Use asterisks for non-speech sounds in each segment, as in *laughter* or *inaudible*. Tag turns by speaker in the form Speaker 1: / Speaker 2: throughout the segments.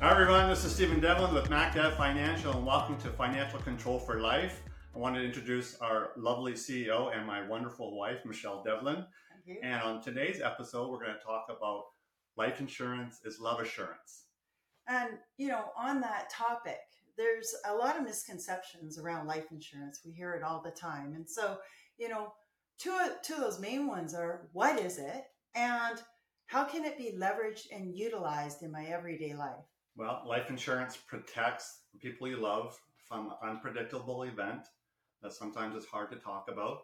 Speaker 1: Hi everyone, this is Stephen Devlin with MacDev Financial and welcome to Financial Control for Life. I want to introduce our lovely CEO and my wonderful wife, Michele Devlin. And on today's episode, we're going to talk about life insurance is love assurance.
Speaker 2: And, you know, on that topic, there's a lot of misconceptions around life insurance. We hear it all the time. And so, you know, two, two of those main ones are what is it? And how can it be leveraged and utilized in my everyday life?
Speaker 1: Well, life insurance protects the people you love from an unpredictable event that sometimes is hard to talk about.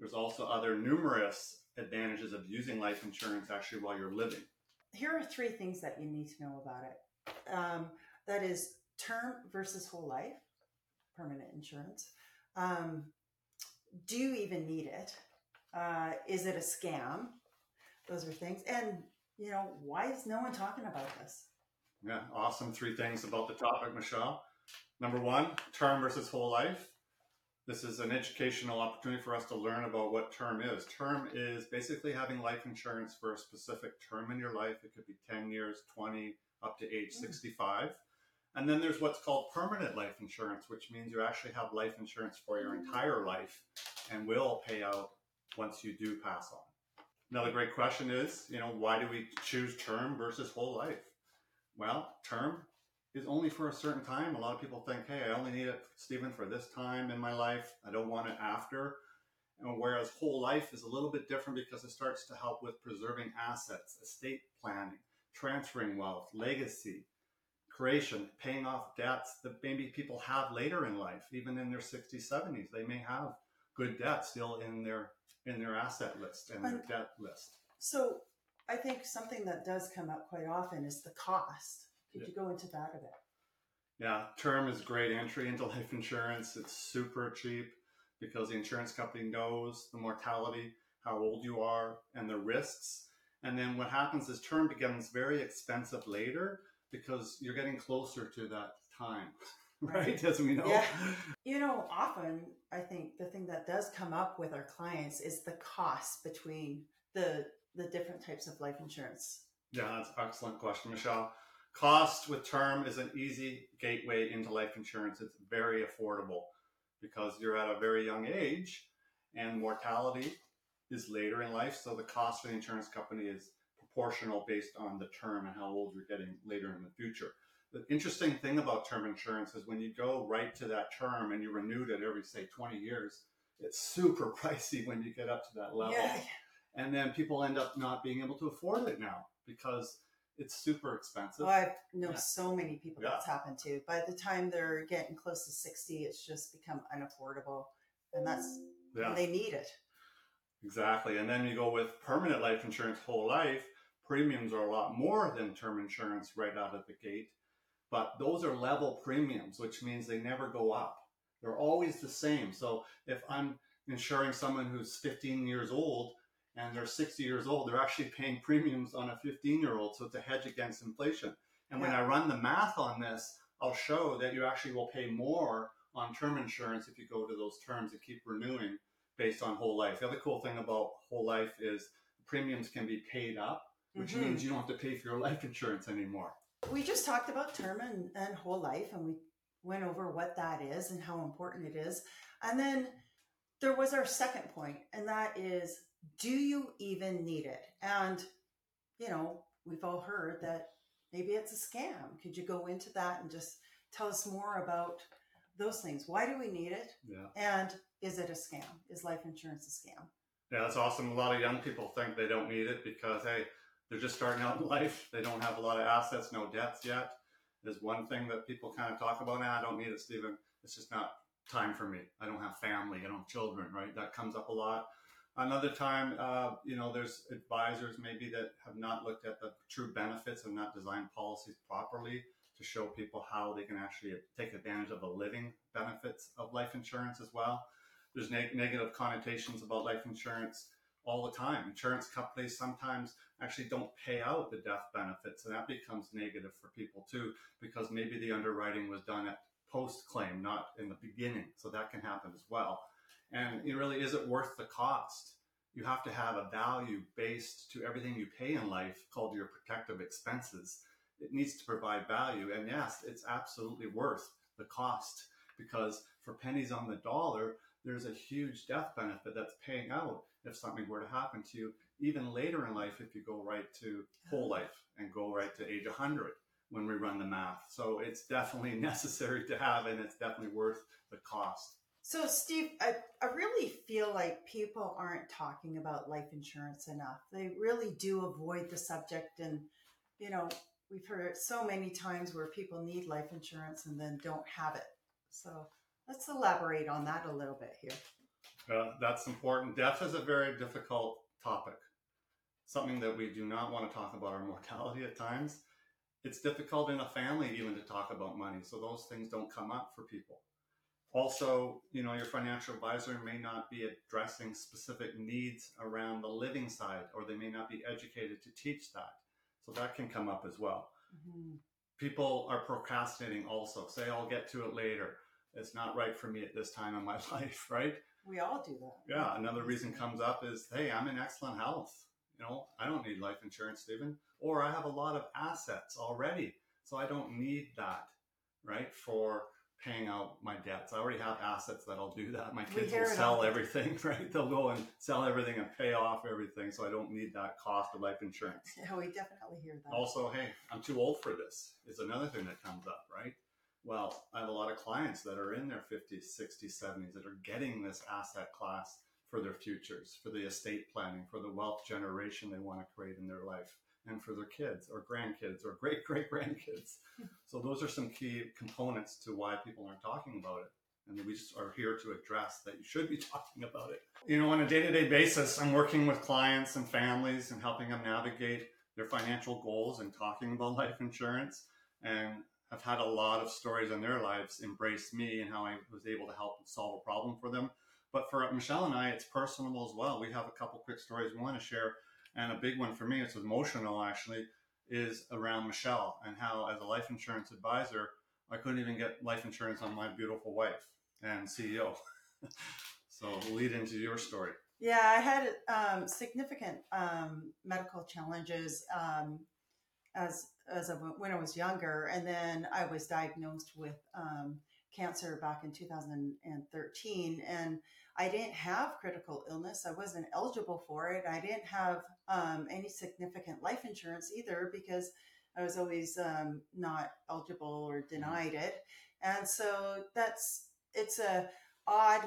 Speaker 1: There's also other numerous advantages of using life insurance actually while you're living.
Speaker 2: Here are three things that you need to know about it. Um, that is term versus whole life, permanent insurance. Um, do you even need it? Uh, is it a scam? Those are things. And, you know, why is no one talking about this?
Speaker 1: Yeah, awesome. Three things about the topic, Michele. Number one, term versus whole life. This is an educational opportunity for us to learn about what term is. Term is basically having life insurance for a specific term in your life. It could be 10 years, 20, up to age mm. 65. And then there's what's called permanent life insurance, which means you actually have life insurance for your mm. entire life and will pay out once you do pass on. Another great question is, you know, why do we choose term versus whole life? Well, term is only for a certain time. A lot of people think, hey, I only need it, Stephen, for this time in my life. I don't want it after. And whereas whole life is a little bit different because it starts to help with preserving assets, estate planning, transferring wealth, legacy, creation, paying off debts that maybe people have later in life, even in their 60s, 70s. They may have good debt still in their in their asset list and their debt list.
Speaker 2: So I think something that does come up quite often is the cost. Could
Speaker 1: Yeah.
Speaker 2: you go into that a bit?
Speaker 1: Yeah, term is great entry into life insurance. It's super cheap because the insurance company knows the mortality, how old you are, and the risks. And then what happens is term becomes very expensive later because you're getting closer to that time, *laughs* right? As we know.
Speaker 2: Yeah. You know, often I think the thing that does come up with our clients is the cost between the the different types of life insurance.
Speaker 1: Yeah, that's an excellent question, Michele. Cost with term is an easy gateway into life insurance. It's very affordable because you're at a very young age and mortality is later in life. So the cost for the insurance company is proportional based on the term and how old you're getting later in the future. The interesting thing about term insurance is when you go right to that term and you renew it every, say, 20 years, it's super *laughs* pricey when you get up to that level
Speaker 2: Yeah.
Speaker 1: And then people end up not being able to afford it now because it's super expensive.
Speaker 2: Well, I know
Speaker 1: Yeah.
Speaker 2: so many people
Speaker 1: Yeah.
Speaker 2: that's happened to. By the time they're getting close to 60, it's just become unaffordable. And that's
Speaker 1: Yeah,
Speaker 2: and they need it.
Speaker 1: exactly. And then you go with permanent life insurance whole life, premiums are a lot more than term insurance right out of the gate. But those are level premiums, which means they never go up. They're always the same. So if I'm insuring someone who's 15 years old and they're 60 years old, they're actually paying premiums on a 15 year old. So it's a hedge against inflation. And when I run the math on this, I'll show that you actually will pay more on term insurance if you go to those terms and keep renewing based on whole life. The other cool thing about whole life is premiums can be paid up, which
Speaker 2: Mhm.
Speaker 1: means you don't have to pay for your life insurance anymore.
Speaker 2: We just talked about term and, and whole life, and we went over what that is and how important it is. And then there was our second point, and that is do you even need it? And, you know, we've all heard that maybe it's a scam. Could you go into that and just tell us more about those things? Why do we need it?
Speaker 1: Yeah.
Speaker 2: And is it a scam? Is life insurance a scam?
Speaker 1: Yeah, that's awesome. A lot of young people think they don't need it because, hey, they're just starting out in *laughs* life. They don't have a lot of assets, no debts yet. There's one thing that people kind of talk about. Nah, I don't need it, Stephen. It's just not time for me. I don't have family. I don't have children, right? That comes up a lot. Another time, uh, you know, there's advisors maybe that have not looked at the true benefits and not designed policies properly to show people how they can actually take advantage of the living benefits of life insurance as well. There's neg- negative connotations about life insurance all the time. Insurance companies sometimes actually don't pay out the death benefits, and that becomes negative for people too, because maybe the underwriting was done at post claim, not in the beginning. So that can happen as well. And it really is it worth the cost? You have to have a value based to everything you pay in life called your protective expenses. it needs to provide value. And yes, it's absolutely worth the cost because for pennies on the dollar, there's a huge death benefit that's paying out if something were to happen to you, even later in life, if you go right to whole life and go right to age 100 when we run the math. So it's definitely *laughs* necessary to have, and it's definitely worth the cost.
Speaker 2: So, Steve, I, I really feel like people aren't talking about life insurance enough. They really do avoid the subject. And, you know, we've heard so many times where people need life insurance and then don't have it. So, let's elaborate on that a little bit here.
Speaker 1: Uh, that's important. Death is a very difficult topic, something that we do not want to talk about our mortality at times. It's difficult in a family even to talk about money, so those things don't come up for people. Also, you know, your financial advisor may not be addressing specific needs around the living side, or they may not be educated to teach that. So that can come up as well. Mm-hmm. People are procrastinating also, say, I'll get to it later. It's not right for me at this time in my *laughs* life, right?
Speaker 2: We all do that.
Speaker 1: Yeah. Another reason comes up is, hey, I'm in excellent health. You know, I don't need life insurance, Stephen. Or I have a lot of assets already, so I don't need that, right? For paying out my debts. I already have assets that'll do that. My kids will sell everything, *laughs* right? They'll go and sell everything and pay off everything. So I don't need that cost of life insurance.
Speaker 2: Yeah, *laughs* we definitely hear that.
Speaker 1: Also, hey, I'm too old for this is another thing that comes up, right? Well, I have a lot of clients that are in their 50s, 60s, 70s that are getting this asset class for their futures, for the estate planning, for the wealth generation they want to create in their life and for their kids or grandkids or great *laughs* great grandkids. *laughs* so those are some key components to why people aren't talking about it. And we just are here to address that you should be *laughs* talking about it. You know, on a day to day basis, I'm working with clients and families and helping them navigate their financial goals and talking about life insurance. And I've had a lot of stories in their lives embrace me and how I was able to help solve a problem for them. But for Michele and I, it's personal as well. We have a couple quick stories we want to share and a big one for me, it's emotional actually, is around Michele and how, as a life insurance advisor, I couldn't even get life insurance on my beautiful wife and CEO. *laughs* so lead into your story.
Speaker 2: Yeah, I had um, significant um, medical challenges um, as as a, when I was younger, and then I was diagnosed with um, cancer back in 2013, and I didn't have critical illness. I wasn't eligible for it. I didn't have um, any significant life insurance either because I was always um, not eligible or denied it. And so that's it's a odd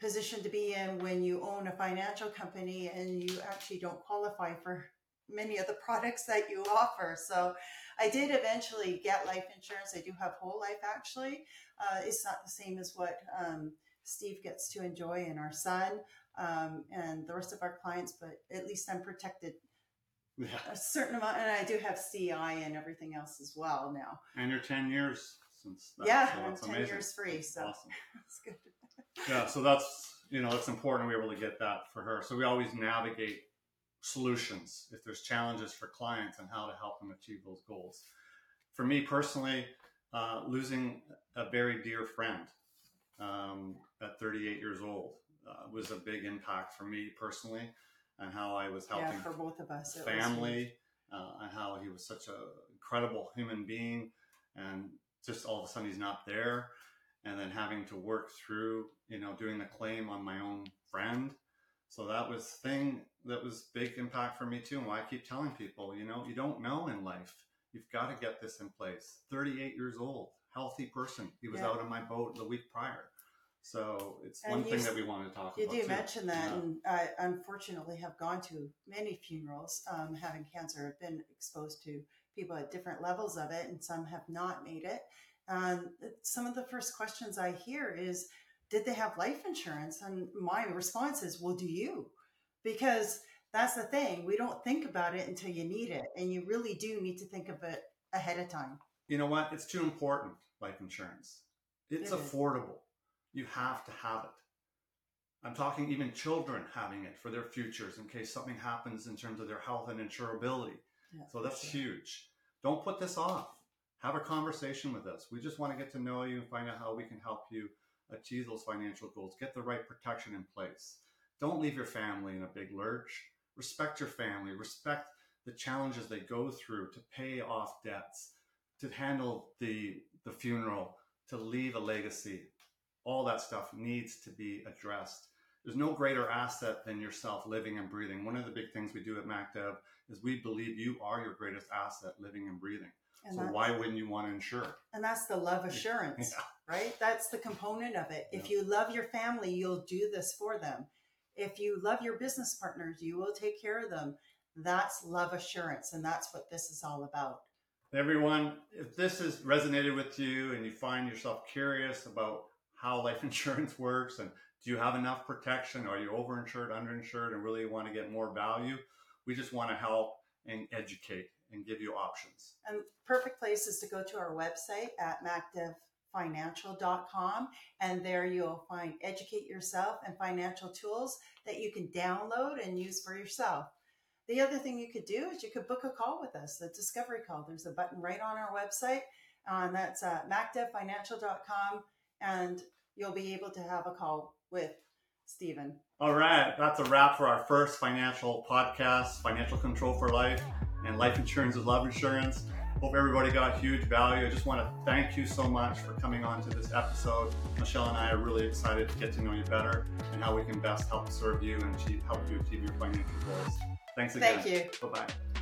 Speaker 2: position to be in when you own a financial company and you actually don't qualify for many of the products that you offer. So I did eventually get life insurance. I do have whole life actually. Uh, it's not the same as what um, Steve gets to enjoy and our son um, and the rest of our clients, but at least I'm protected yeah. a certain amount. And I do have CI and everything else as well now.
Speaker 1: And you're 10 years since
Speaker 2: that. Yeah, so I'm 10 amazing. years free. So awesome. *laughs* that's good.
Speaker 1: yeah, so that's, you know, it's important we were able to get that for her. So we always navigate solutions if there's challenges for clients and how to help them achieve those goals. For me personally, uh, losing a very dear friend um, at 38 years old uh, was a big impact for me personally and how I was helping
Speaker 2: yeah, for both of us
Speaker 1: family uh, and how he was such an incredible human being and just all of a sudden he's not there and then having to work through you know doing the claim on my own friend so that was thing that was big impact for me too and why I keep telling people you know you don't know in life you've got to get this in place 38 years old healthy person. He was yeah. out on my boat the week prior. So it's and one thing that we want to talk
Speaker 2: you
Speaker 1: about.
Speaker 2: You do too. mention that, yeah. and I unfortunately have gone to many funerals um, having cancer. I've been exposed to people at different levels of it, and some have not made it. And some of the first questions I hear is, "Did they have life insurance?" And my response is, "Well, do you?" Because that's the thing. We don't think about it until you need it, and you really do need to think of it ahead of time.
Speaker 1: You know what? It's too important life insurance. It's it affordable. You have to have it. I'm talking even children having it for their futures in case something happens in terms of their health and insurability. Yeah, so that's sure. huge. Don't put this off. Have a conversation with us. We just want to get to know you and find out how we can help you achieve those financial goals. Get the right protection in place. Don't leave your family in a big lurch. Respect your family. Respect the challenges they go through to pay off debts to handle the the funeral, to leave a legacy. All that stuff needs to be addressed. There's no greater asset than yourself living and breathing. One of the big things we do at MacDev is we believe you are your greatest asset living and breathing.
Speaker 2: And
Speaker 1: so why wouldn't you want to insure?
Speaker 2: and that's the love *laughs* assurance,
Speaker 1: Yeah.
Speaker 2: right? That's the component of it. If
Speaker 1: Yeah.
Speaker 2: you love your family, you'll do this for them. If you love your business partners, you will take care of them. That's love assurance, and that's what this is all about.
Speaker 1: Everyone, if this has resonated with you and you find yourself curious about how life *laughs* insurance works and do you have enough protection? Are you overinsured, underinsured, and really want to get more value? We just want to help and educate and give you options.
Speaker 2: And perfect place is to go to our website at macdevfinancial.com, and there you'll find educate yourself and financial tools that you can download and use for yourself. The other thing you could do is you could book a call with us, a discovery call. There's a button right on our website, uh, and that's uh, macdevfinancial.com, and you'll be able to have a call with Stephen.
Speaker 1: All right, that's a wrap for our first financial podcast, Financial Control for Life and Life Insurance is Love Insurance. Hope everybody got huge value. I just want to thank you so much for coming on to this episode. Michele and I are really excited to get to know you better and how we can best help serve you and achieve, help you achieve your financial goals. Thanks again.
Speaker 2: Thank you.
Speaker 1: Bye bye.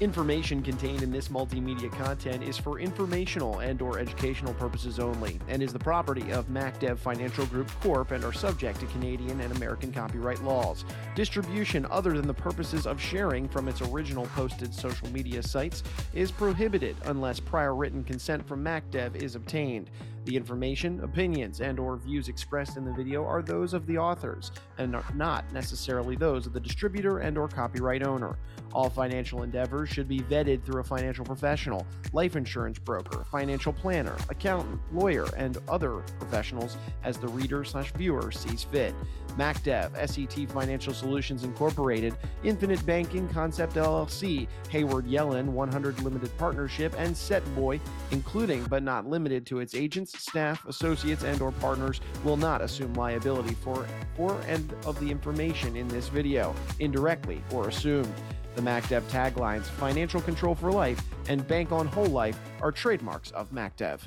Speaker 3: Information contained in this multimedia content is for informational and or educational purposes only and is the property of MacDev Financial Group Corp and are subject to Canadian and American copyright laws. Distribution other than the purposes of sharing from its original posted social media sites is prohibited unless prior written consent from MacDev is obtained. The information, opinions, and or views expressed in the video are those of the authors and are not necessarily those of the distributor and or copyright owner. All financial endeavors should be vetted through a financial professional, life insurance broker, financial planner, accountant, lawyer, and other professionals as the reader slash viewer sees fit. MacDev, SET Financial Solutions Incorporated, Infinite Banking Concept LLC, Hayward Yellen 100 Limited Partnership, and Setboy, including but not limited to its agents, staff, associates, and or partners, will not assume liability for or and of the information in this video, indirectly or assumed. The MacDev taglines Financial Control for Life and Bank on Whole Life are trademarks of MacDev.